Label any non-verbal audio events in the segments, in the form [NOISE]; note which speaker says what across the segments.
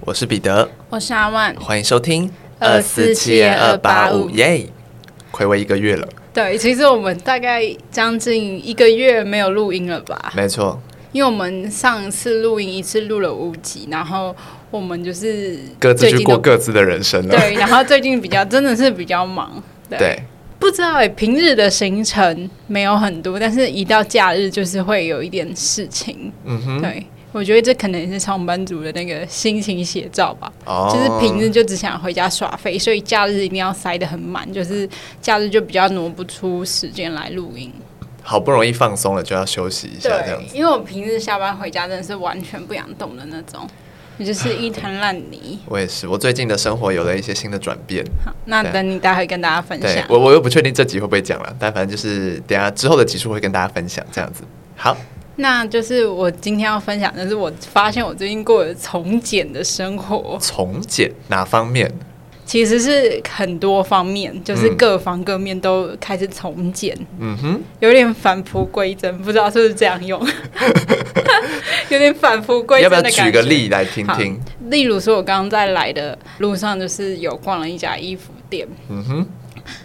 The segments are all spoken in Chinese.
Speaker 1: 我是彼得，
Speaker 2: 我是阿万，
Speaker 1: 欢迎收听二四七二八五。耶！睽违一个月了，
Speaker 2: 对，其实我们大概将近一个月没有录音了吧？
Speaker 1: 没错，
Speaker 2: 因为我们上次录音一次录了五集，然后我们就是
Speaker 1: 各自去过各自的人生了。
Speaker 2: 对，然后最近比较真的是比较忙，对，对不知道哎，平日的行程没有很多，但是一到假日就是会有一点事情，嗯哼，对。我觉得这可能也是上班族的那个心情写照吧，oh. 就是平日就只想回家耍废，所以假日一定要塞得很满，就是假日就比较挪不出时间来录音。
Speaker 1: 好不容易放松了，就要休息一下，这样子。
Speaker 2: 因为我平日下班回家真的是完全不想动的那种，也就是一滩烂泥。
Speaker 1: 我也是，我最近的生活有了一些新的转变。
Speaker 2: 好，那等你待会跟大家分享。
Speaker 1: 我我又不确定这集会不会讲了，但反正就是等下之后的集数会跟大家分享这样子。好。
Speaker 2: 那就是我今天要分享的是，我发现我最近过了从简的生活。
Speaker 1: 从简哪方面？
Speaker 2: 其实是很多方面，就是各方各面都开始重建。嗯哼，有点返璞归真，不知道是不是这样用？[LAUGHS] 有点返璞归真的感觉。
Speaker 1: 要不要举个例来听听？
Speaker 2: 例如说，我刚刚在来的路上，就是有逛了一家衣服店。嗯哼。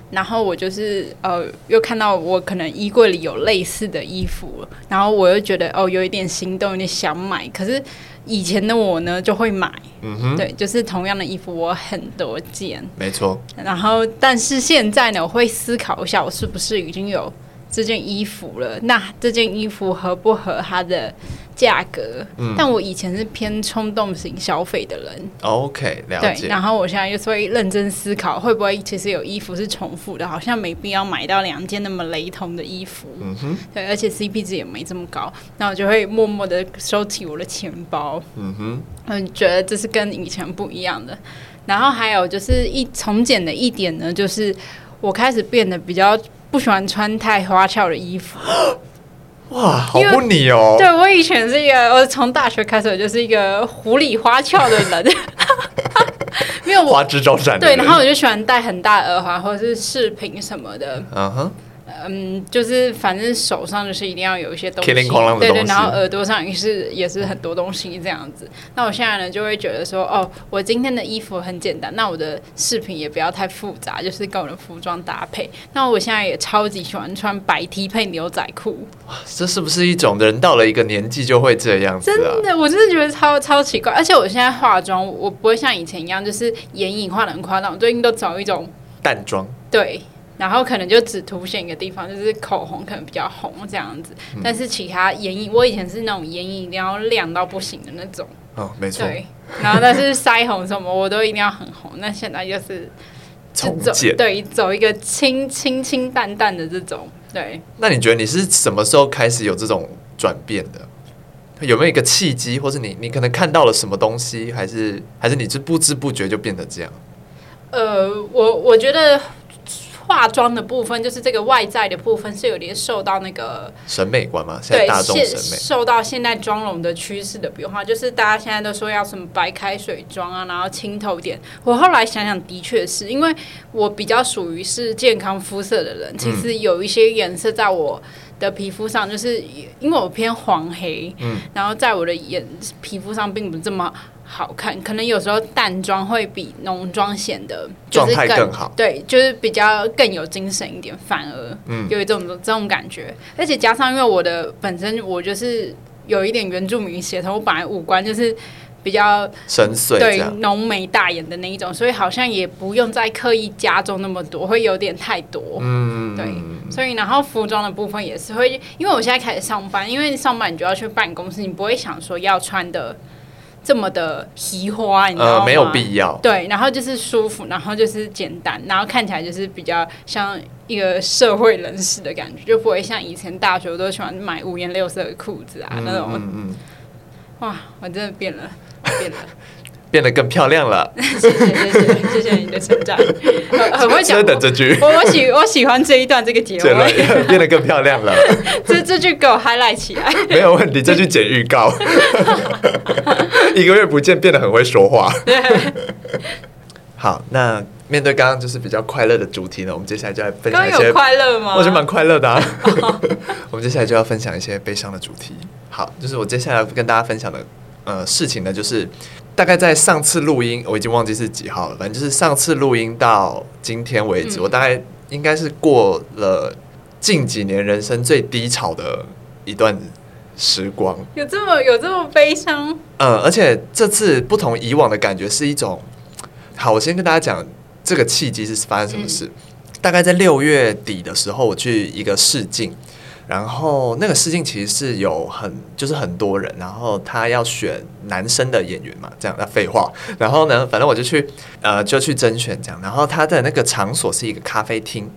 Speaker 2: 然后我就是呃，又看到我可能衣柜里有类似的衣服，然后我又觉得哦，有一点心动，有点想买。可是以前的我呢，就会买，嗯哼，对，就是同样的衣服我很多件，
Speaker 1: 没错。
Speaker 2: 然后但是现在呢，我会思考一下，我是不是已经有这件衣服了？那这件衣服合不合它的价格？嗯，但我以前是偏冲动型消费的人。
Speaker 1: OK，了解。
Speaker 2: 对，然后我现在又会认真思考，会不会其实有衣服是重复的？好像没必要买到两件那么雷同的衣服。嗯哼，对，而且 CP 值也没这么高。那我就会默默的收起我的钱包。嗯哼，嗯，觉得这是跟以前不一样的。然后还有就是一从简的一点呢，就是我开始变得比较。不喜欢穿太花俏的衣服，[GASPS] [LAUGHS]
Speaker 1: 哇，好不你哦！
Speaker 2: 对，我以前是一个，我从大学开始我就是一个狐狸花俏的人，[LAUGHS] 没有
Speaker 1: 花枝招展。
Speaker 2: 对，然后我就喜欢戴很大耳环或者是饰品什么的。嗯哼。嗯，就是反正手上就是一定要有一些东西，对对，然后耳朵上也是也是很多东西这样子。那我现在呢，就会觉得说，哦，我今天的衣服很简单，那我的饰品也不要太复杂，就是跟我的服装搭配。那我现在也超级喜欢穿白 T 配牛仔裤。
Speaker 1: 哇，这是不是一种人到了一个年纪就会这样子啊？
Speaker 2: 真的，我真的觉得超超奇怪。而且我现在化妆，我不会像以前一样，就是眼影画的很夸张，我最近都找一种
Speaker 1: 淡妆。
Speaker 2: 对。然后可能就只凸显一个地方，就是口红可能比较红这样子，嗯、但是其他眼影，我以前是那种眼影一定要亮到不行的那种。
Speaker 1: 哦，没错。
Speaker 2: 对，然后但是腮红什么我都一定要很红。那现在就是
Speaker 1: 重走，
Speaker 2: 对，走一个清清清淡淡的这种。对。
Speaker 1: 那你觉得你是什么时候开始有这种转变的？有没有一个契机，或是你你可能看到了什么东西，还是还是你是不知不觉就变得这样？
Speaker 2: 呃，我我觉得。化妆的部分就是这个外在的部分是有点受到那个
Speaker 1: 审美观嘛，现在大众审美
Speaker 2: 受到现在妆容的趋势的变化，就是大家现在都说要什么白开水妆啊，然后清透点。我后来想想，的确是因为我比较属于是健康肤色的人，其实有一些颜色在我的皮肤上，就是因为我偏黄黑，嗯，然后在我的眼皮肤上并不这么。好看，可能有时候淡妆会比浓妆显得就是更，状态更好，对，就是比较更有精神一点，反而嗯有一种、嗯、这种感觉。而且加上因为我的本身我就是有一点原住民血统，我本来五官就是比较
Speaker 1: 深邃，
Speaker 2: 对，浓眉大眼的那一种，所以好像也不用再刻意加重那么多，会有点太多。嗯，对，所以然后服装的部分也是会，因为我现在开始上班，因为上班你就要去办公室，你不会想说要穿的。这么的奇花，你知道吗？呃，没有必要。对，然后就是舒服，然后就是简单，然后看起来就是比较像一个社会人士的感觉，就不会像以前大学我都喜欢买五颜六色的裤子啊、嗯、那种。嗯嗯。哇，我真的变了，变了。[LAUGHS] [LAUGHS] [LAUGHS]
Speaker 1: 变得更漂亮了，
Speaker 2: 谢谢谢谢谢谢你的称赞，[LAUGHS] 很会讲。
Speaker 1: 真的这句，
Speaker 2: 我我喜我喜欢这一段这个结尾，
Speaker 1: 变得更漂亮了。[LAUGHS]
Speaker 2: 这这句给我 highlight 起来，
Speaker 1: 没有问题。这句剪预告，[LAUGHS] 一个月不见，变得很会说话。好，那面对刚刚就是比较快乐的主题呢，我们接下来就来分享一些
Speaker 2: 快乐吗？
Speaker 1: 我觉得蛮快乐的啊。我们接下来就要分享一些悲伤的主题。好，就是我接下来跟大家分享的呃事情呢，就是大概在上次录音，我已经忘记是几号了，反正就是上次录音到今天为止，嗯、我大概应该是过了近几年人生最低潮的一段时光。
Speaker 2: 有这么有这么悲伤？
Speaker 1: 嗯，而且这次不同以往的感觉是一种。好，我先跟大家讲这个契机是发生什么事。嗯、大概在六月底的时候，我去一个试镜，然后那个试镜其实是有很就是很多人，然后他要选男生的演员嘛，这样那废话。[LAUGHS] 然后呢，反正我就去呃就去甄选这样，然后他的那个场所是一个咖啡厅，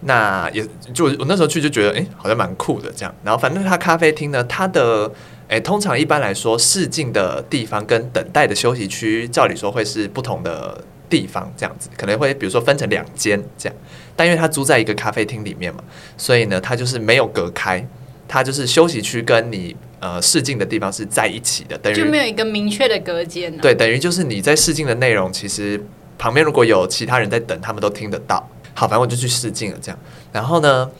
Speaker 1: 那也就我那时候去就觉得哎、好像蛮酷的这样。然后反正他咖啡厅呢，他的。诶，通常一般来说，试镜的地方跟等待的休息区，照理说会是不同的地方，这样子可能会比如说分成两间这样。但因为他租在一个咖啡厅里面嘛，所以呢，他就是没有隔开，他就是休息区跟你呃试镜的地方是在一起的，等于
Speaker 2: 就没有一个明确的隔间啊。
Speaker 1: 对，等于就是你在试镜的内容，其实旁边如果有其他人在等，他们都听得到。好，反正我就去试镜了，这样。然后呢？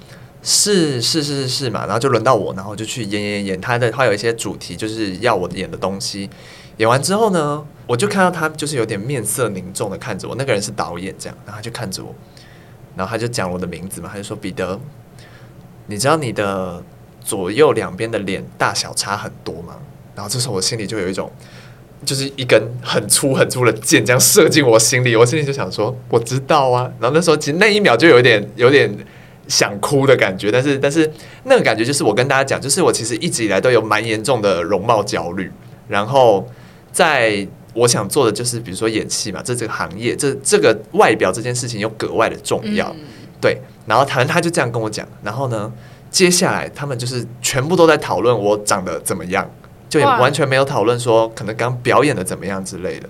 Speaker 1: 是是是是嘛，然后就轮到我，然后就去演演演他的，他有一些主题就是要我演的东西。演完之后呢，我就看到他就是有点面色凝重的看着我，那个人是导演这样，然后他就看着我，然后他就讲我的名字嘛，他就说彼得，你知道你的左右两边的脸大小差很多吗？然后这时候我心里就有一种，就是一根很粗很粗的箭这样射进我心里，我心里就想说我知道啊，然后那时候其实那一秒就有点有点。想哭的感觉，但是但是那个感觉就是我跟大家讲，就是我其实一直以来都有蛮严重的容貌焦虑，然后在我想做的就是比如说演戏嘛，这这个行业，这这个外表这件事情又格外的重要，嗯、对。然后他他就这样跟我讲，然后呢，接下来他们就是全部都在讨论我长得怎么样，就也完全没有讨论说可能刚表演的怎么样之类的。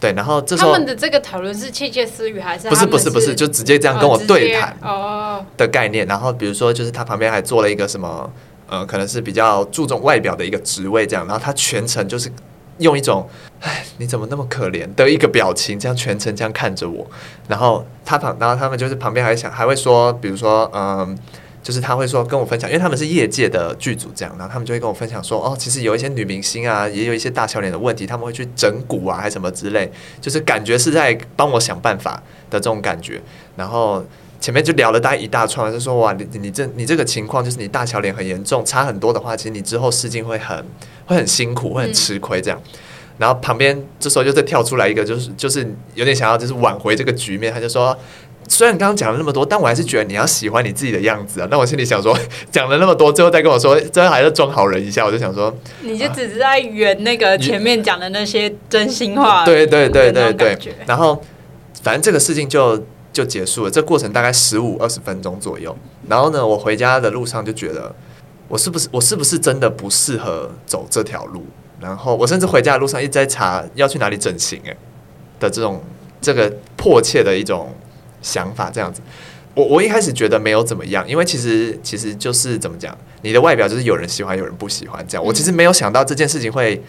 Speaker 1: 对，然后这时候
Speaker 2: 他们的这个讨论是窃窃私语还是，是？
Speaker 1: 不是不是不是，就直接这样跟我对谈
Speaker 2: 哦
Speaker 1: 的概念。然后比如说，就是他旁边还做了一个什么，呃，可能是比较注重外表的一个职位这样。然后他全程就是用一种“哎，你怎么那么可怜”的一个表情，这样全程这样看着我。然后他旁，然后他们就是旁边还想还会说，比如说，嗯。就是他会说跟我分享，因为他们是业界的剧组这样，然后他们就会跟我分享说，哦，其实有一些女明星啊，也有一些大小脸的问题，他们会去整骨啊，还什么之类，就是感觉是在帮我想办法的这种感觉。然后前面就聊了大概一大串，就说哇，你你这你这个情况就是你大小脸很严重，差很多的话，其实你之后试镜会很会很辛苦，会很吃亏这样。然后旁边这时候就再跳出来一个，就是就是有点想要就是挽回这个局面，他就说。虽然刚刚讲了那么多，但我还是觉得你要喜欢你自己的样子啊。那我心里想说，[LAUGHS] 讲了那么多，最后再跟我说，最后还是装好人一下，我就想说，
Speaker 2: 你就只是在圆那个前面讲的那些真心话。
Speaker 1: 对对对对对。然后，反正这个事情就就结束了。这过程大概十五二十分钟左右。然后呢，我回家的路上就觉得，我是不是我是不是真的不适合走这条路？然后我甚至回家的路上一直在查要去哪里整形，诶，的这种这个迫切的一种。想法这样子，我我一开始觉得没有怎么样，因为其实其实就是怎么讲，你的外表就是有人喜欢，有人不喜欢这样。我其实没有想到这件事情会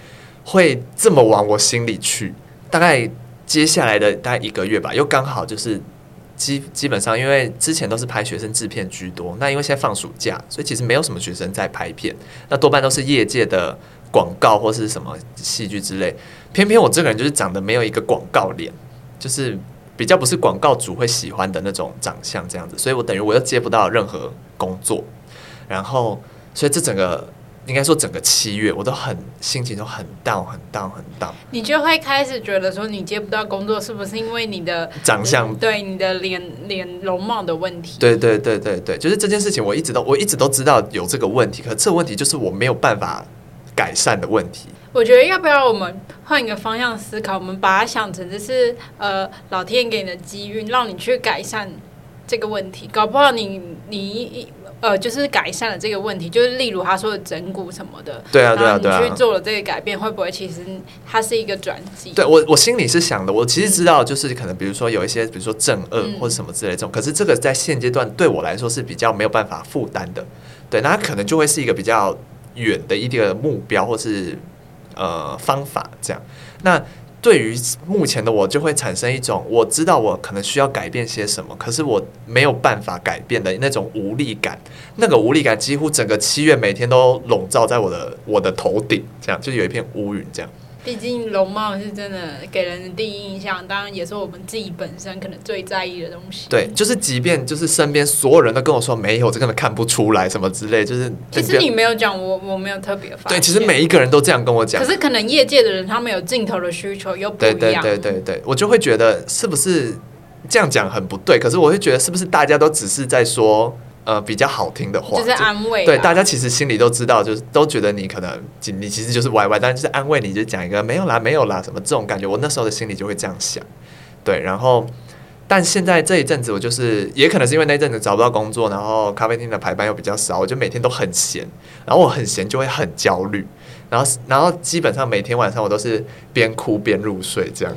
Speaker 1: 会这么往我心里去。大概接下来的大概一个月吧，又刚好就是基基本上，因为之前都是拍学生制片居多，那因为现在放暑假，所以其实没有什么学生在拍片，那多半都是业界的广告或是什么戏剧之类。偏偏我这个人就是长得没有一个广告脸，就是。比较不是广告主会喜欢的那种长相，这样子，所以我等于我又接不到任何工作，然后，所以这整个应该说整个七月，我都很心情都很 down，很 down，很 down。
Speaker 2: 你就会开始觉得说，你接不到工作，是不是因为你的
Speaker 1: 长相？
Speaker 2: 对你的脸脸容貌的问题？
Speaker 1: 对对对对对，就是这件事情，我一直都我一直都知道有这个问题，可是这个问题就是我没有办法改善的问题。
Speaker 2: 我觉得要不要我们换一个方向思考？我们把它想成就是呃，老天给你的机遇，让你去改善这个问题。搞不好你你呃，就是改善了这个问题，就是例如他说的整骨什么的。
Speaker 1: 对啊，对啊，对啊。
Speaker 2: 你去做了这个改变，会不会其实它是一个转机？
Speaker 1: 对我，我心里是想的。我其实知道，就是可能比如说有一些，比如说正恶或者什么之类这种。嗯、可是这个在现阶段对我来说是比较没有办法负担的。对，那可能就会是一个比较远的一个目标，或是。呃，方法这样，那对于目前的我，就会产生一种我知道我可能需要改变些什么，可是我没有办法改变的那种无力感。那个无力感几乎整个七月每天都笼罩在我的我的头顶，这样就有一片乌云这样。
Speaker 2: 毕竟容貌是真的给人的第一印象，当然也是我们自己本身可能最在意的东西。
Speaker 1: 对，就是即便就是身边所有人都跟我说没有，这根本看不出来什么之类，就是
Speaker 2: 其实你没有讲，我我没有特别发现。
Speaker 1: 对，其实每一个人都这样跟我讲。
Speaker 2: 可是可能业界的人他们有镜头的需求又不一样。
Speaker 1: 对对对对对，我就会觉得是不是这样讲很不对？可是我会觉得是不是大家都只是在说。呃，比较好听的话，
Speaker 2: 就是安慰。
Speaker 1: 对，大家其实心里都知道，就是都觉得你可能你其实就是歪歪，但就是安慰你，就讲一个没有啦，没有啦，什么这种感觉。我那时候的心里就会这样想。对，然后但现在这一阵子，我就是也可能是因为那阵子找不到工作，然后咖啡厅的排班又比较少，我就每天都很闲。然后我很闲就会很焦虑，然后然后基本上每天晚上我都是边哭边入睡这样。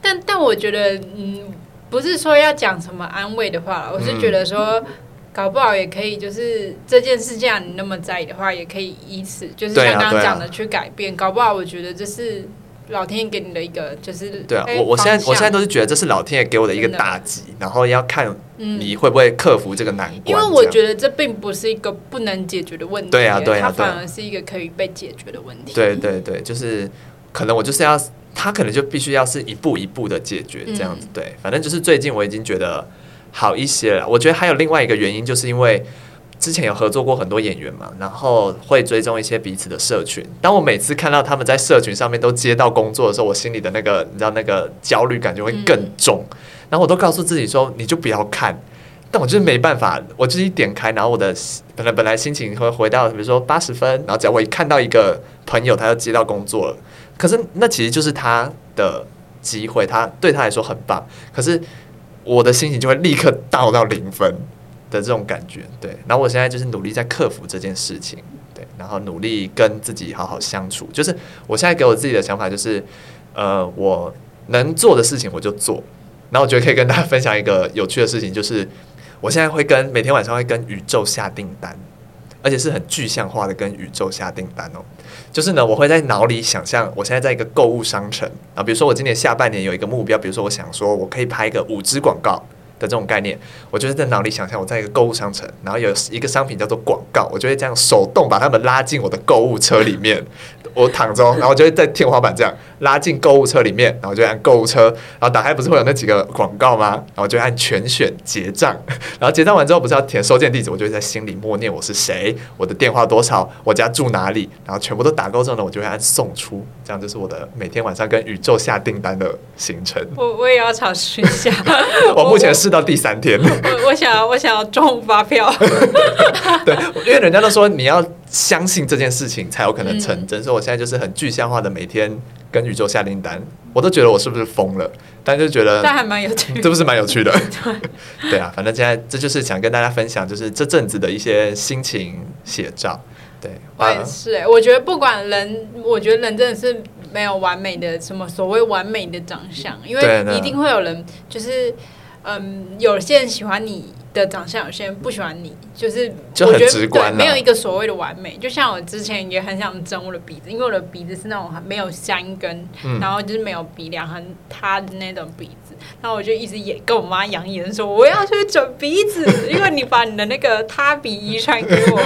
Speaker 2: 但但我觉得，嗯，不是说要讲什么安慰的话，我是觉得说。嗯搞不好也可以，就是这件事，既然你那么在意的话，也可以以此，就是像刚刚讲的去改变。搞不好，我觉得这是老天爷给你的一个，就是
Speaker 1: 对啊。我我现在我现在都是觉得这是老天爷给我的一个打击，然后要看你会不会克服这个难关。
Speaker 2: 因为我觉得这并不是一个不能解决的问题，
Speaker 1: 对啊，对啊，
Speaker 2: 它反而是一个可以被解决的问题。
Speaker 1: 对对对，就是可能我就是要，他可能就必须要是一步一步的解决这样子。对，反正就是最近我已经觉得。好一些了，我觉得还有另外一个原因，就是因为之前有合作过很多演员嘛，然后会追踪一些彼此的社群。当我每次看到他们在社群上面都接到工作的时候，我心里的那个你知道那个焦虑感就会更重。然后我都告诉自己说，你就不要看。但我就是没办法，我就是一点开，然后我的本来本来心情会回到比如说八十分，然后只要我一看到一个朋友他要接到工作了，可是那其实就是他的机会，他对他来说很棒，可是。我的心情就会立刻倒到零分的这种感觉，对。然后我现在就是努力在克服这件事情，对。然后努力跟自己好好相处，就是我现在给我自己的想法就是，呃，我能做的事情我就做。然后我觉得可以跟大家分享一个有趣的事情，就是我现在会跟每天晚上会跟宇宙下订单。而且是很具象化的跟宇宙下订单哦，就是呢，我会在脑里想象我现在在一个购物商城啊，比如说我今年下半年有一个目标，比如说我想说我可以拍个五支广告的这种概念，我就是在脑里想象我在一个购物商城，然后有一个商品叫做广告，我就会这样手动把它们拉进我的购物车里面。我躺着，然后我就会在天花板这样拉进购物车里面，然后就按购物车，然后打开不是会有那几个广告吗？然后就按全选结账，然后结账完之后不是要填收件地址，我就会在心里默念我是谁，我的电话多少，我家住哪里，然后全部都打勾之后呢，我就会按送出，这样就是我的每天晚上跟宇宙下订单的行程。
Speaker 2: 我我也要尝试一下，[LAUGHS]
Speaker 1: 我目前试到第三天。[LAUGHS]
Speaker 2: 我我想要我想要中发票，[LAUGHS]
Speaker 1: 对，因为人家都说你要相信这件事情才有可能成真，所以我。现在就是很具象化的，每天跟宇宙下订单，我都觉得我是不是疯了？但就觉得，
Speaker 2: 但还蛮有趣，
Speaker 1: 这不是蛮有趣的？[LAUGHS] 对啊，反正现在这就是想跟大家分享，就是这阵子的一些心情写照。对，
Speaker 2: 我也是、欸。我觉得不管人，我觉得人真的是没有完美的，什么所谓完美的长相，因为一定会有人，就是嗯，有些人喜欢你。的长相，有些人不喜欢你，就是我觉得对，没有一个所谓的完美。就像我之前也很想整我的鼻子，因为我的鼻子是那种没有三根，嗯、然后就是没有鼻梁很塌的那种鼻子。然后我就一直也跟我妈扬言说，我要去整鼻子，因为你把你的那个塌鼻遗传给我。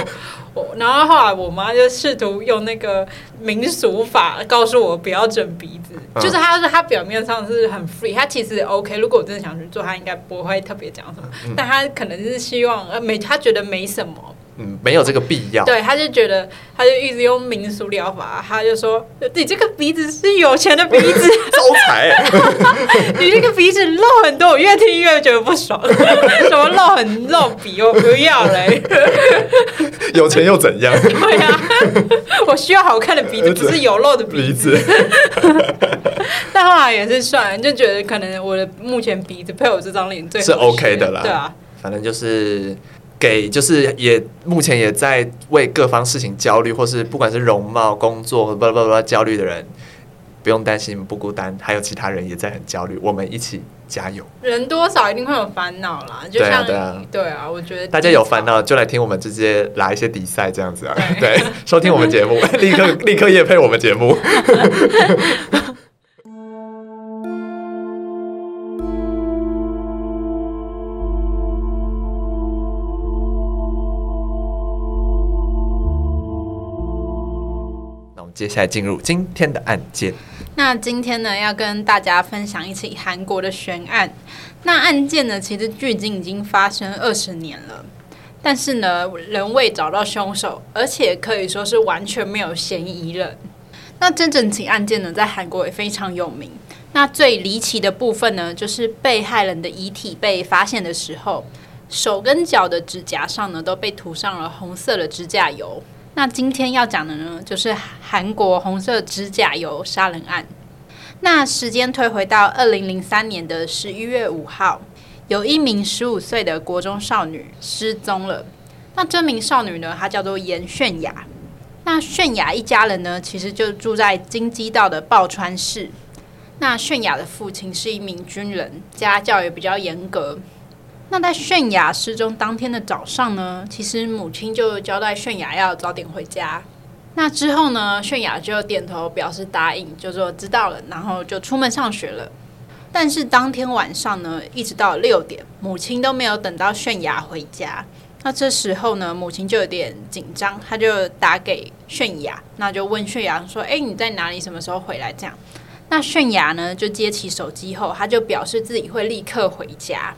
Speaker 2: 然后后来我妈就试图用那个民俗法告诉我不要整鼻子，嗯、就是她是她表面上是很 free，她其实 OK。如果我真的想去做，她应该不会特别讲什么，嗯、但她可能是希望呃没，她觉得没什么。
Speaker 1: 嗯，没有这个必要。
Speaker 2: 对，他就觉得，他就一直用民俗疗法，他就说：“你这个鼻子是有钱的鼻子，
Speaker 1: 招财。[LAUGHS]
Speaker 2: 你这个鼻子漏很多，我越听越觉得不爽。[LAUGHS] 什么漏很漏鼻，我不要嘞。[LAUGHS]
Speaker 1: 有钱又怎样？
Speaker 2: 对呀、啊，我需要好看的鼻子，不是有肉的鼻子。鼻子但后来也是算，就觉得可能我的目前鼻子配我这张脸最是
Speaker 1: OK 的啦。
Speaker 2: 对啊，
Speaker 1: 反正就是。给就是也目前也在为各方事情焦虑，或是不管是容貌、工作，巴拉巴拉焦虑的人，不用担心，不孤单，还有其他人也在很焦虑，我们一起加油。
Speaker 2: 人多少一定会有烦恼啦，就像对啊，我觉得 [LAUGHS]
Speaker 1: 大家有烦恼就来听我们直接来一些比赛这样子啊，对，收听我们节目，[LAUGHS] 立刻立刻夜配我们节目。接下来进入今天的案件。
Speaker 2: 那今天呢，要跟大家分享一起韩国的悬案。那案件呢，其实距今已经发生二十年了，但是呢，仍未找到凶手，而且可以说是完全没有嫌疑人。那这整起案件呢，在韩国也非常有名。那最离奇的部分呢，就是被害人的遗体被发现的时候，手跟脚的指甲上呢，都被涂上了红色的指甲油。那今天要讲的呢，就是韩国红色指甲油杀人案。那时间推回到二零零三年的十一月五号，有一名十五岁的国中少女失踪了。那这名少女呢，她叫做严炫雅。那炫雅一家人呢，其实就住在京畿道的抱川市。那炫雅的父亲是一名军人，家教也比较严格。那在泫雅失踪当天的早上呢，其实母亲就交代泫雅要早点回家。那之后呢，泫雅就点头表示答应，就说知道了，然后就出门上学了。但是当天晚上呢，一直到六点，母亲都没有等到泫雅回家。那这时候呢，母亲就有点紧张，她就打给泫雅，那就问泫雅说：“哎，你在哪里？什么时候回来？”这样。那泫雅呢，就接起手机后，他就表示自己会立刻回家。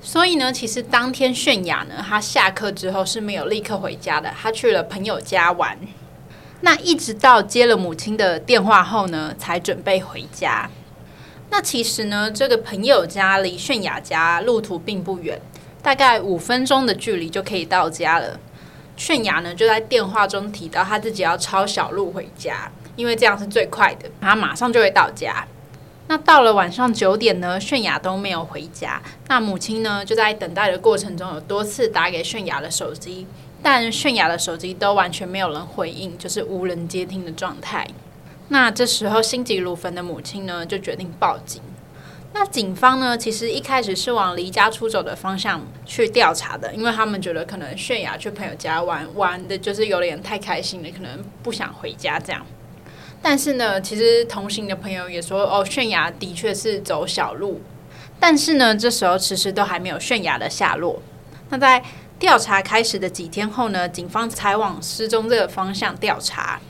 Speaker 2: 所以呢，其实当天炫雅呢，她下课之后是没有立刻回家的，她去了朋友家玩。那一直到接了母亲的电话后呢，才准备回家。那其实呢，这个朋友家离炫雅家路途并不远，大概五分钟的距离就可以到家了。炫雅呢，就在电话中提到她自己要抄小路回家，因为这样是最快的，她马上就会到家。那到了晚上九点呢，炫雅都没有回家。那母亲呢，就在等待的过程中，有多次打给炫雅的手机，但炫雅的手机都完全没有人回应，就是无人接听的状态。那这时候心急如焚的母亲呢，就决定报警。那警方呢，其实一开始是往离家出走的方向去调查的，因为他们觉得可能炫雅去朋友家玩玩的，就是有点太开心了，可能不想回家这样。但是呢，其实同行的朋友也说，哦，泫雅的确是走小路。但是呢，这时候迟迟都还没有泫雅的下落。那在调查开始的几天后呢，警方才往失踪这个方向调查。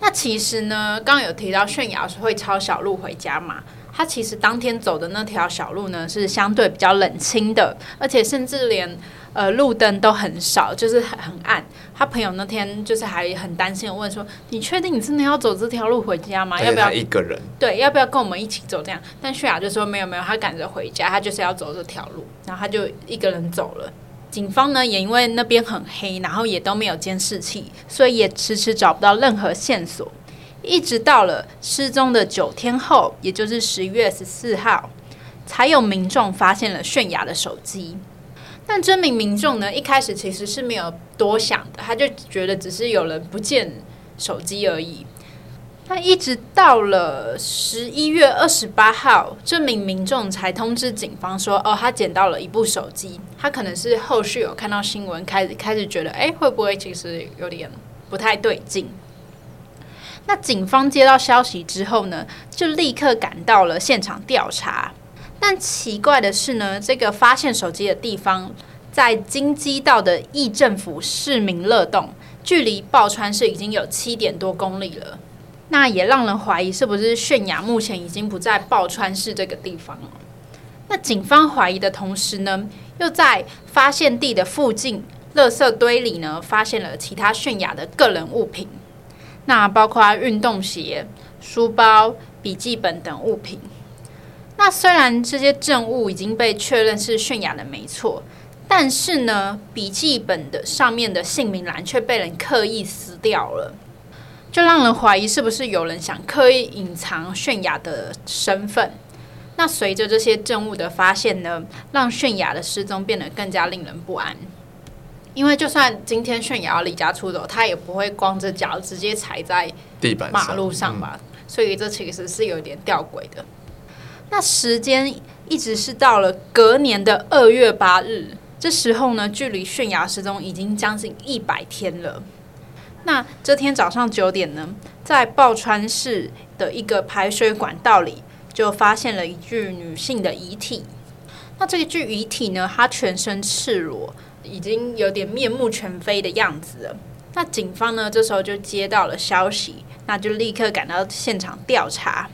Speaker 2: 那其实呢，刚刚有提到泫雅是会抄小路回家嘛？他其实当天走的那条小路呢，是相对比较冷清的，而且甚至连呃路灯都很少，就是很很暗。他朋友那天就是还很担心的问说：“你确定你真的要走这条路回家吗？要不要一个人？对，要不要跟我们一起走？这样？”但炫雅就说：“没有没有，他赶着回家，他就是要走这条路。”然后他就一个人走了。警方呢也因为那边很黑，然后也都没有监视器，所以也迟迟找不到任何线索。一直到了失踪的九天后，也就是十一月十四号，才有民众发现了炫雅的手机。但这名民众呢，一开始其实是没有多想的，他就觉得只是有人不见手机而已。那一直到了十一月二十八号，这名民众才通知警方说：“哦，他捡到了一部手机。”他可能是后续有看到新闻，开始开始觉得，哎，会不会其实有点不太对劲？那警方接到消息之后呢，就立刻赶到了现场调查。但奇怪的是呢，这个发现手机的地方在京畿道的议政府市民乐洞，距离抱川市已经有七点多公里了。那也让人怀疑是不是泫雅目前已经不在抱川市这个地方了。那警方怀疑的同时呢，又在发现地的附近垃圾堆里呢，发现了其他泫雅的个人物品。那包括运动鞋、书包、笔记本等物品。那虽然这些证物已经被确认是泫雅的没错，但是呢，笔记本的上面的姓名栏却被人刻意撕掉了，就让人怀疑是不是有人想刻意隐藏泫雅的身份。那随着这些证物的发现呢，让泫雅的失踪变得更加令人不安。因为就算今天炫雅要离家出走，他也不会光着脚直接踩在地板马路上吧？嗯、所以这其实是有点吊诡的。那时间一直是到了隔年的二月八日，这时候呢，距离泫雅失踪已经将近一百天了。那这天早上九点呢，在抱川市的一个排水管道里，就发现了一具女性的遗体。那这个具遗体呢，她全身赤裸。已经有点面目全非的样子了，那警方呢，这时候就接到了消息，那就立刻赶到现场调查。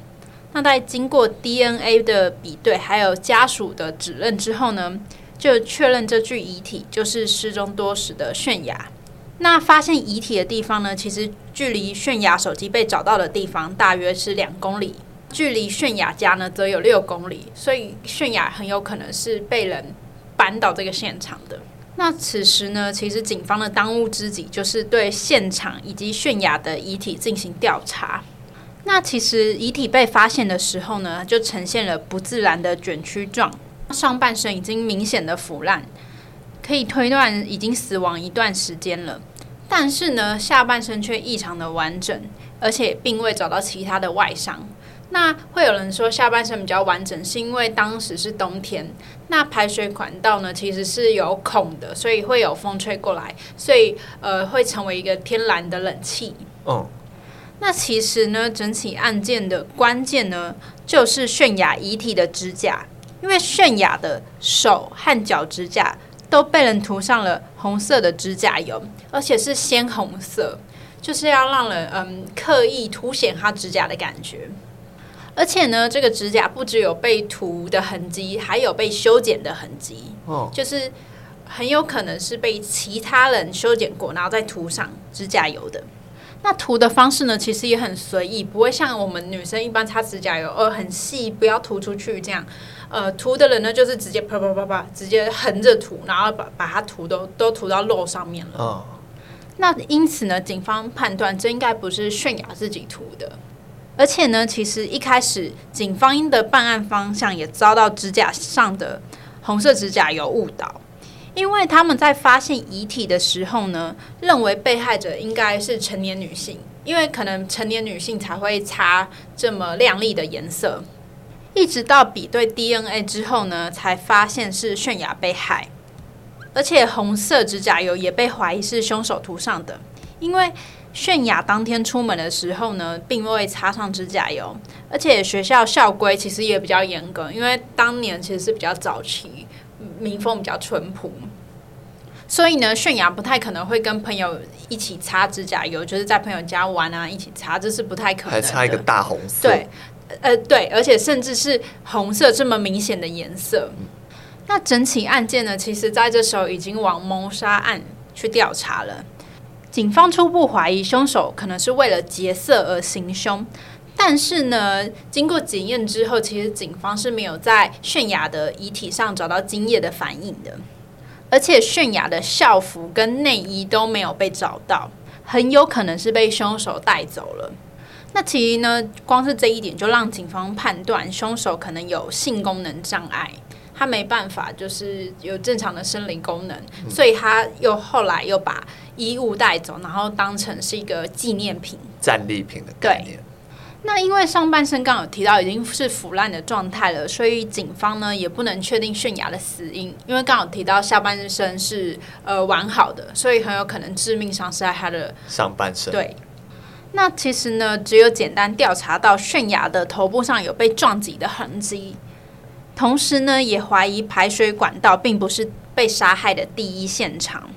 Speaker 2: 那在经过 DNA 的比对，还有家属的指认之后呢，就确认这具遗体就是失踪多时的泫雅。那发现遗体的地方呢，其实距离泫雅手机被找到的地方大约是两公里，距离泫雅家呢则有六公里，所以泫雅很有可能是被人搬到这个现场的。那此时呢，其实警方的当务之急就是对现场以及泫雅的遗体进行调查。那其实遗体被发现的时候呢，就呈现了不自然的卷曲状，上半身已经明显的腐烂，可以推断已经死亡一段时间了。但是呢，下半身却异常的完整，而且并未找到其他的外伤。那会有人说下半身比较完整，是因为当时是冬天，那排水管道呢其实是有孔的，所以会有风吹过来，所以呃会成为一个天然的冷气。
Speaker 1: 哦，
Speaker 2: 那其实呢，整起案件的关键呢，就是泫雅遗体的指甲，因为泫雅的手和脚指甲都被人涂上了红色的指甲油，而且是鲜红色，就是要让人嗯刻意凸显她指甲的感觉。而且呢，这个指甲不只有被涂的痕迹，还有被修剪的痕迹。哦，就是很有可能是被其他人修剪过，然后再涂上指甲油的。那涂的方式呢，其实也很随意，不会像我们女生一般擦指甲油，呃，很细，不要涂出去这样。呃，涂的人呢，就是直接啪啪啪啪，直接横着涂，然后把把它涂都都涂到肉上面了。哦，那因此呢，警方判断这应该不是泫雅自己涂的。而且呢，其实一开始警方的办案方向也遭到指甲上的红色指甲油误导，因为他们在发现遗体的时候呢，认为被害者应该是成年女性，因为可能成年女性才会擦这么亮丽的颜色。一直到比对 DNA 之后呢，才发现是泫雅被害，而且红色指甲油也被怀疑是凶手涂上的，因为。泫雅当天出门的时候呢，并未擦上指甲油，而且学校校规其实也比较严格，因为当年其实是比较早期，民风比较淳朴，所以呢，泫雅不太可能会跟朋友一起擦指甲油，就是在朋友家玩啊，一起擦，这是不太可能的。还
Speaker 1: 擦一个大红色。
Speaker 2: 对，呃，对，而且甚至是红色这么明显的颜色。那整起案件呢，其实在这时候已经往谋杀案去调查了。警方初步怀疑凶手可能是为了劫色而行凶，但是呢，经过检验之后，其实警方是没有在泫雅的遗体上找到精液的反应的，而且泫雅的校服跟内衣都没有被找到，很有可能是被凶手带走了。那其实呢，光是这一点就让警方判断凶手可能有性功能障碍。他没办法，就是有正常的生理功能，嗯，所以他又后来又把衣物带走，然后当成是一个纪念品、
Speaker 1: 战利品的概念。
Speaker 2: 那因为上半身刚有提到已经是腐烂的状态了，所以警方呢也不能确定泫雅的死因，因为刚好提到下半身是呃完好的，所以很有可能致命伤是在他的
Speaker 1: 上半身。
Speaker 2: 对，那其实呢，只有简单调查到泫雅的头部上有被撞击的痕迹。同时呢，也怀疑排水管道并不是被杀害的第一现场，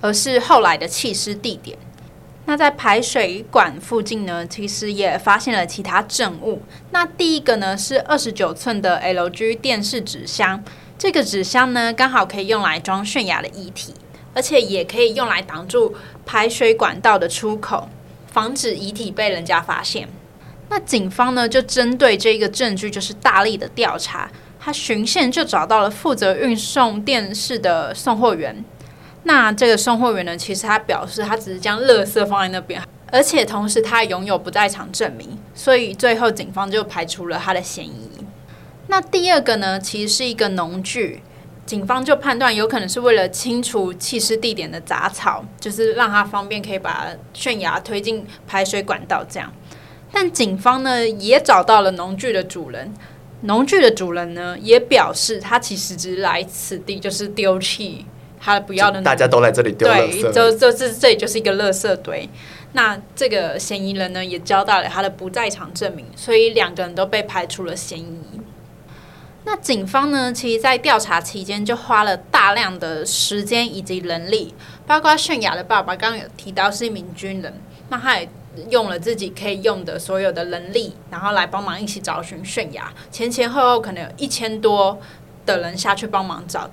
Speaker 2: 而是后来的弃尸地点。那在排水管附近呢，其实也发现了其他证物。那第一个呢，是二十九寸的 LG 电视纸箱，这个纸箱呢，刚好可以用来装泫雅的遗体，而且也可以用来挡住排水管道的出口，防止遗体被人家发现。那警方呢，就针对这个证据，就是大力的调查。他循线就找到了负责运送电视的送货员。那这个送货员呢，其实他表示他只是将垃圾放在那边，而且同时他拥有不在场证明，所以最后警方就排除了他的嫌疑。那第二个呢，其实是一个农具，警方就判断有可能是为了清除弃尸地点的杂草，就是让他方便可以把泫雅推进排水管道这样。但警方呢也找到了农具的主人，农具的主人呢也表示他其实只来此地就是丢弃他不要的，
Speaker 1: 大家都来这里丢，
Speaker 2: 对，就就是这里就是一个垃圾堆。那这个嫌疑人呢也交代了他的不在场证明，所以两个人都被排除了嫌疑。那警方呢，其实，在调查期间就花了大量的时间以及人力，包括泫雅的爸爸刚刚有提到是一名军人，那他也用了自己可以用的所有的能力，然后来帮忙一起找寻泫雅，前前后后可能有一千多的人下去帮忙找。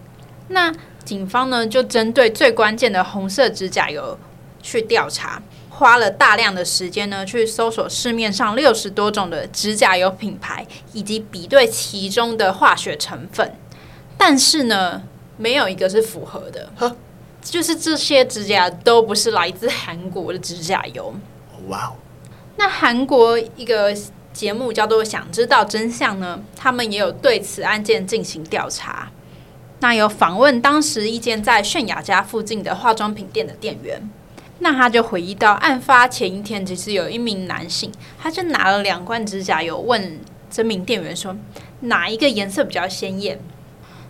Speaker 2: 那警方呢，就针对最关键的红色指甲油去调查。花了大量的时间呢，去搜索市面上六十多种的指甲油品牌，以及比对其中的化学成分，但是呢，没有一个是符合的。
Speaker 1: 呵
Speaker 2: 就是这些指甲都不是来自韩国的指甲油。
Speaker 1: 哇！
Speaker 2: 那韩国一个节目叫做《想知道真相》呢，他们也有对此案件进行调查。那有访问当时一间在泫雅家附近的化妆品店的店员。那他就回忆到，案发前一天，其实有一名男性，他就拿了两罐指甲油，问这名店员说，哪一个颜色比较鲜艳？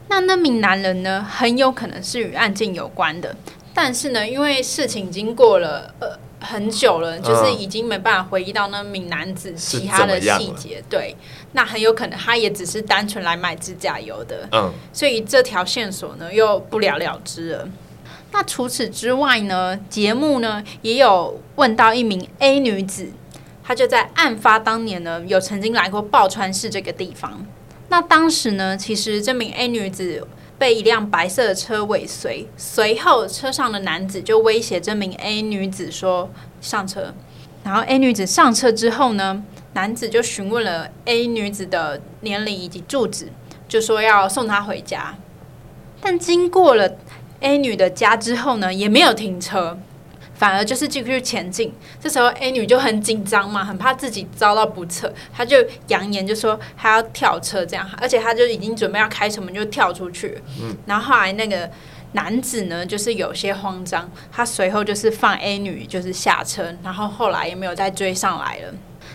Speaker 2: 那那名男人呢，很有可能是与案件有关的，但是呢，因为事情经过了呃很久了，就是已经没办法回忆到那名男子其他的细节。对，那很有可能他也只是单纯来买指甲油的。嗯，所以这条线索呢，又不了了之了。那除此之外呢，节目呢也有问到一名 A 女子，她就在案发当年呢有曾经来过报川市这个地方。那当时呢，其实这名 A 女子被一辆白色的车尾随，随后车上的男子就威胁这名 A 女子说上车。然后 A 女子上车之后呢，男子就询问了 A 女子的年龄以及住址，就说要送她回家。但经过了 A 女的家之后呢，也没有停车，反而就是继续前进。这时候 A 女就很紧张嘛，很怕自己遭到不测，她就扬言就说她要跳车这样，而且她就已经准备要开车门就跳出去。嗯，然后后来那个男子呢，就是有些慌张，他随后就是放 A 女就是下车，然后后来也没有再追上来了。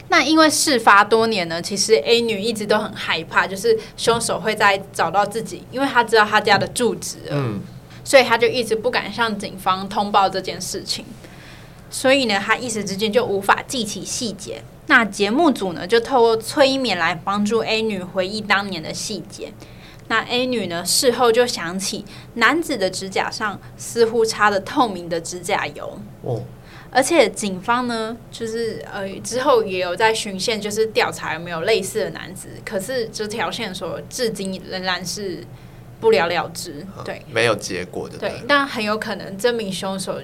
Speaker 2: 那因为事发多年呢，其实 A 女一直都很害怕，就是凶手会再找到自己，因为她知道她家的住址。嗯。所以他就一直不敢向警方通报这件事情，所以呢，他一时之间就无法记起细节。那节目组呢，就透过催眠来帮助 A 女回忆当年的细节。那 A 女呢，事后就想起男子的指甲上似乎擦了透明的指甲油。哦，而且警方呢，就是呃之后也有在巡线，就是调查有没有类似的男子。可是这条线索至今仍然是。不了了之，对，
Speaker 1: 没有结果的，
Speaker 2: 对，但很有可能这名凶手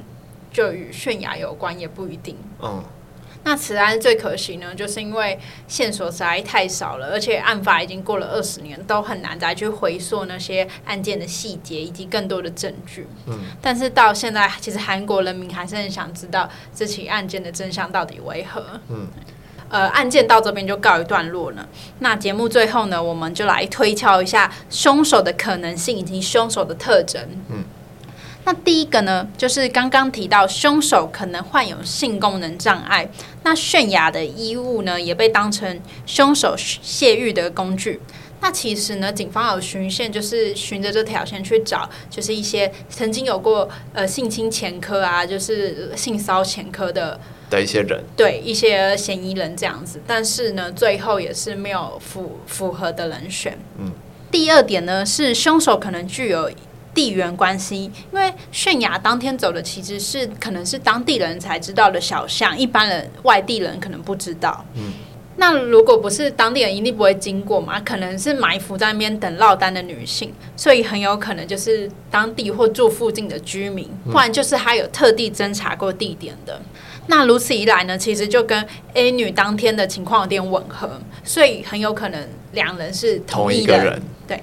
Speaker 2: 就与泫雅有关，也不一定。嗯，那此案最可惜呢，就是因为线索实在太少了，而且案发已经过了二十年，都很难再去回溯那些案件的细节以及更多的证据。嗯，但是到现在，其实韩国人民还是很想知道这起案件的真相到底为何。嗯。呃，案件到这边就告一段落了。那节目最后呢，我们就来推敲一下凶手的可能性以及凶手的特征。嗯，那第一个呢，就是刚刚提到凶手可能患有性功能障碍。那泫雅的衣物呢，也被当成凶手泄欲的工具。那其实呢，警方有循线，就是循着这条线去找，就是一些曾经有过呃性侵前科啊，就是性骚前科的。
Speaker 1: 的一些人，
Speaker 2: 对一些嫌疑人这样子，但是呢，最后也是没有符符合的人选。嗯，第二点呢，是凶手可能具有地缘关系，因为泫雅当天走的其实是可能是当地人才知道的小巷，一般人外地人可能不知道。嗯，那如果不是当地人，一定不会经过嘛，可能是埋伏在那边等落单的女性，所以很有可能就是当地或住附近的居民，不然就是他有特地侦查过地点的。那如此一来呢，其实就跟 A 女当天的情况有点吻合，所以很有可能两人是同一个人。人对。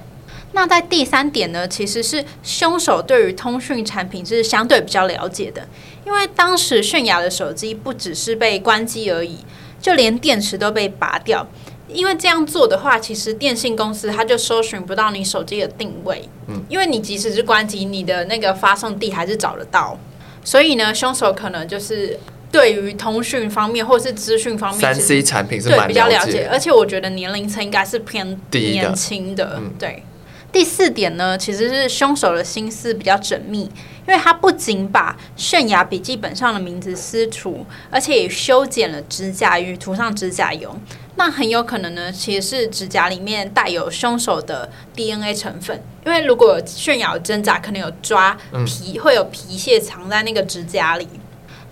Speaker 2: 那在第三点呢，其实是凶手对于通讯产品是相对比较了解的，因为当时泫雅的手机不只是被关机而已，就连电池都被拔掉。因为这样做的话，其实电信公司它就搜寻不到你手机的定位，嗯，因为你即使是关机，你的那个发送地还是找得到。所以呢，凶手可能就是。对于通讯方面或是资讯方面，
Speaker 1: 三 C 产品是蛮
Speaker 2: 比较了解，而且我觉得年龄层应该是偏年轻的。对，第四点呢，其实是凶手的心思比较缜密，因为他不仅把泫雅笔记本上的名字撕除，而且也修剪了指甲与涂上指甲油。那很有可能呢，其实是指甲里面带有凶手的 DNA 成分，因为如果泫雅有挣扎，可能有抓皮，会有皮屑藏在那个指甲里。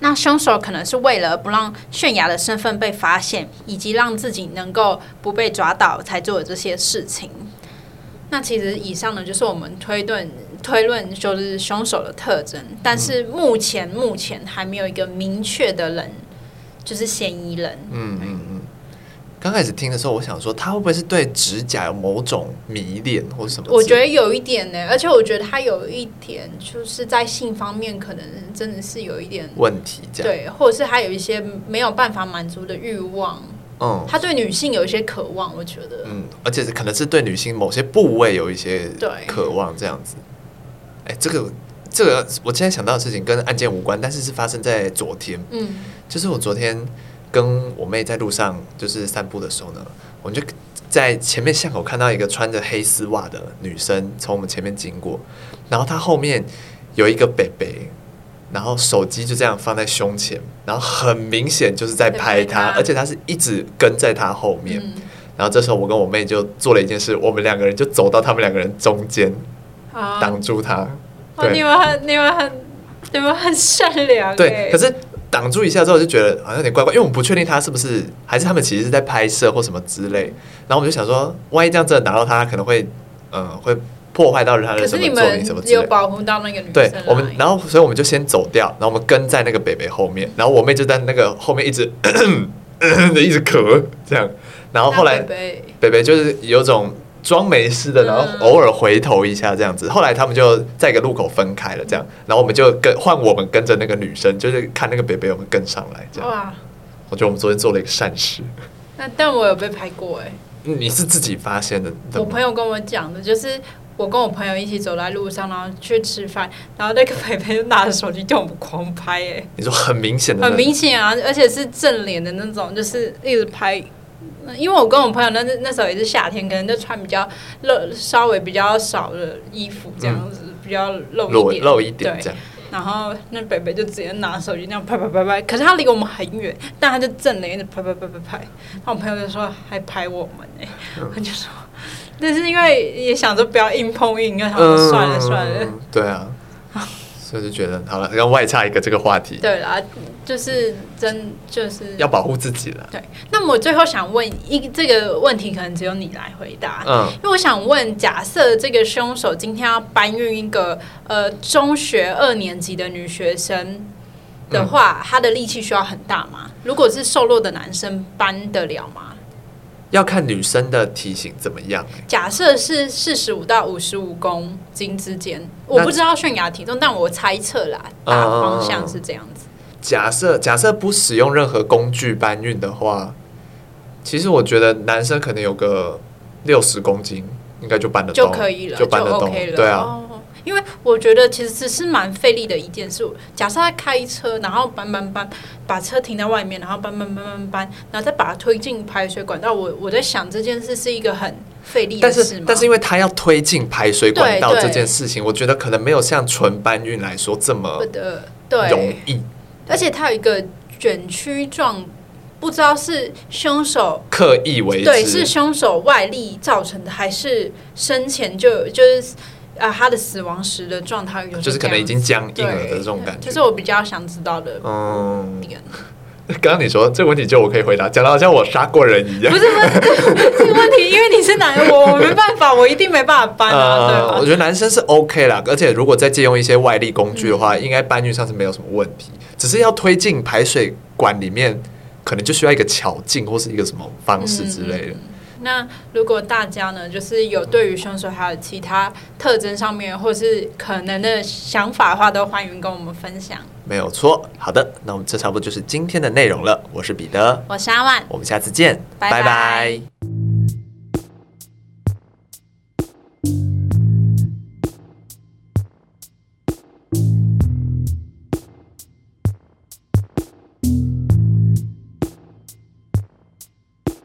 Speaker 2: 那凶手可能是为了不让泫雅的身份被发现，以及让自己能够不被抓到，才做的这些事情。那其实以上呢，就是我们推断推论，就是凶手的特征。但是目前目前还没有一个明确的人，就是嫌疑人。
Speaker 1: 嗯嗯。刚开始听的时候，我想说他会不会是对指甲有某种迷恋或什么？
Speaker 2: 我觉得有一点呢，而且我觉得他有一点就是在性方面可能真的是有一点
Speaker 1: 问题，这样
Speaker 2: 对，或者是他有一些没有办法满足的欲望。嗯，他对女性有一些渴望，我觉得，
Speaker 1: 嗯，而且可能是对女性某些部位有一些渴望，这样子。哎，这个这个，我现在想到的事情跟案件无关，但是是发生在昨天。嗯，就是我昨天。跟我妹在路上就是散步的时候呢，我们就在前面巷口看到一个穿着黑丝袜的女生从我们前面经过，然后她后面有一个北北，然后手机就这样放在胸前，然后很明显就是在拍她，而且她是一直跟在她后面。然后这时候我跟我妹就做了一件事，我们两个人就走到他们两个人中间，挡住她。
Speaker 2: 对，你们很、你们很、你们很善良。
Speaker 1: 对，可是。挡住一下之后，就觉得好像有点怪怪，因为我们不确定他是不是，还是他们其实是在拍摄或什么之类。然后我们就想说，万一这样真的打到他，可能会，嗯、呃，会破坏到他的什么作品什么之类。
Speaker 2: 有保护到那个女生。
Speaker 1: 对，我们，然后所以我们就先走掉，然后我们跟在那个北北后面，然后我妹就在那个后面一直咳咳咳咳的一直咳，这样。然后后来北北就是有种。装没事的，然后偶尔回头一下这样子。后来他们就在一个路口分开了，这样。然后我们就跟换我们跟着那个女生，就是看那个北北，我们跟上来这样。哇！我觉得我们昨天做了一个善事。
Speaker 2: 那但我有被拍过哎。
Speaker 1: 你是自己发现的？
Speaker 2: 我朋友跟我讲的，就是我跟我朋友一起走在路上，然后去吃饭，然后那个北北就拿着手机对我们狂拍哎。
Speaker 1: 你说很明显的？
Speaker 2: 很明显啊，而且是正脸的那种，就是一直拍。因为我跟我朋友那那时候也是夏天，可能就穿比较露，稍微比较少的衣服这样子，嗯、比较露一点，
Speaker 1: 露一点对。
Speaker 2: 然后那北北就直接拿手机那样拍拍拍拍，可是他离我们很远，但他就正脸一直拍拍拍拍拍。然后我朋友就说还拍我们呢、欸，嗯、他就说，但是因为也想着不要硬碰硬，就想说算了算了。
Speaker 1: 嗯、对啊。就觉得好了，要外插一个这个话题。
Speaker 2: 对啦，就是真就是
Speaker 1: 要保护自己了。
Speaker 2: 对，那么我最后想问一这个问题，可能只有你来回答。嗯，因为我想问，假设这个凶手今天要搬运一个呃中学二年级的女学生的话，嗯、他的力气需要很大吗？如果是瘦弱的男生搬得了吗？
Speaker 1: 要看女生的体型怎么样。
Speaker 2: 假设是四十五到五十五公斤之间，我不知道泫雅体重，但我猜测啦，大方向是这样子。
Speaker 1: 假设假设不使用任何工具搬运的话，其实我觉得男生可能有个六十公斤，应该就搬得动，
Speaker 2: 就可以了，
Speaker 1: 就搬得动，对啊。
Speaker 2: 因为我觉得其实只是蛮费力的一件事。假设他开车，然后搬搬搬，把车停在外面，然后搬搬搬搬搬，然后再把它推进排水管道。我我在想这件事是一个很费力的事吗？但
Speaker 1: 是但是因为他要推进排水管道这件事情，我觉得可能没有像纯搬运来说这么的容易。
Speaker 2: 而且他有一个卷曲状，不知道是凶手
Speaker 1: 刻意为之，
Speaker 2: 对，是凶手外力造成的，还是生前就就是。啊，他的死亡时的状态
Speaker 1: 就是可能已经僵硬了的这种感觉，
Speaker 2: 就是我比较想知道的。
Speaker 1: 嗯，[LAUGHS] 刚刚你说这个问题就我可以回答，讲的好像我杀过人一样。
Speaker 2: 不是不是，[LAUGHS] 这个问题因为你是男人，我 [LAUGHS] 我没办法，我一定没办法搬啊。对吧？
Speaker 1: 我觉得男生是 OK 啦，而且如果再借用一些外力工具的话，应该搬运上是没有什么问题，只是要推进排水管里面，可能就需要一个巧劲或是一个什么方式之类的。
Speaker 2: 那如果大家呢，就是有对于凶手还有其他特征上面，或是可能的想法的话，都欢迎跟我们分享。
Speaker 1: 没有错，好的，那我们这差不多就是今天的内容了。我是彼得，
Speaker 2: 我是阿万，
Speaker 1: 我们下次见，拜拜。拜拜。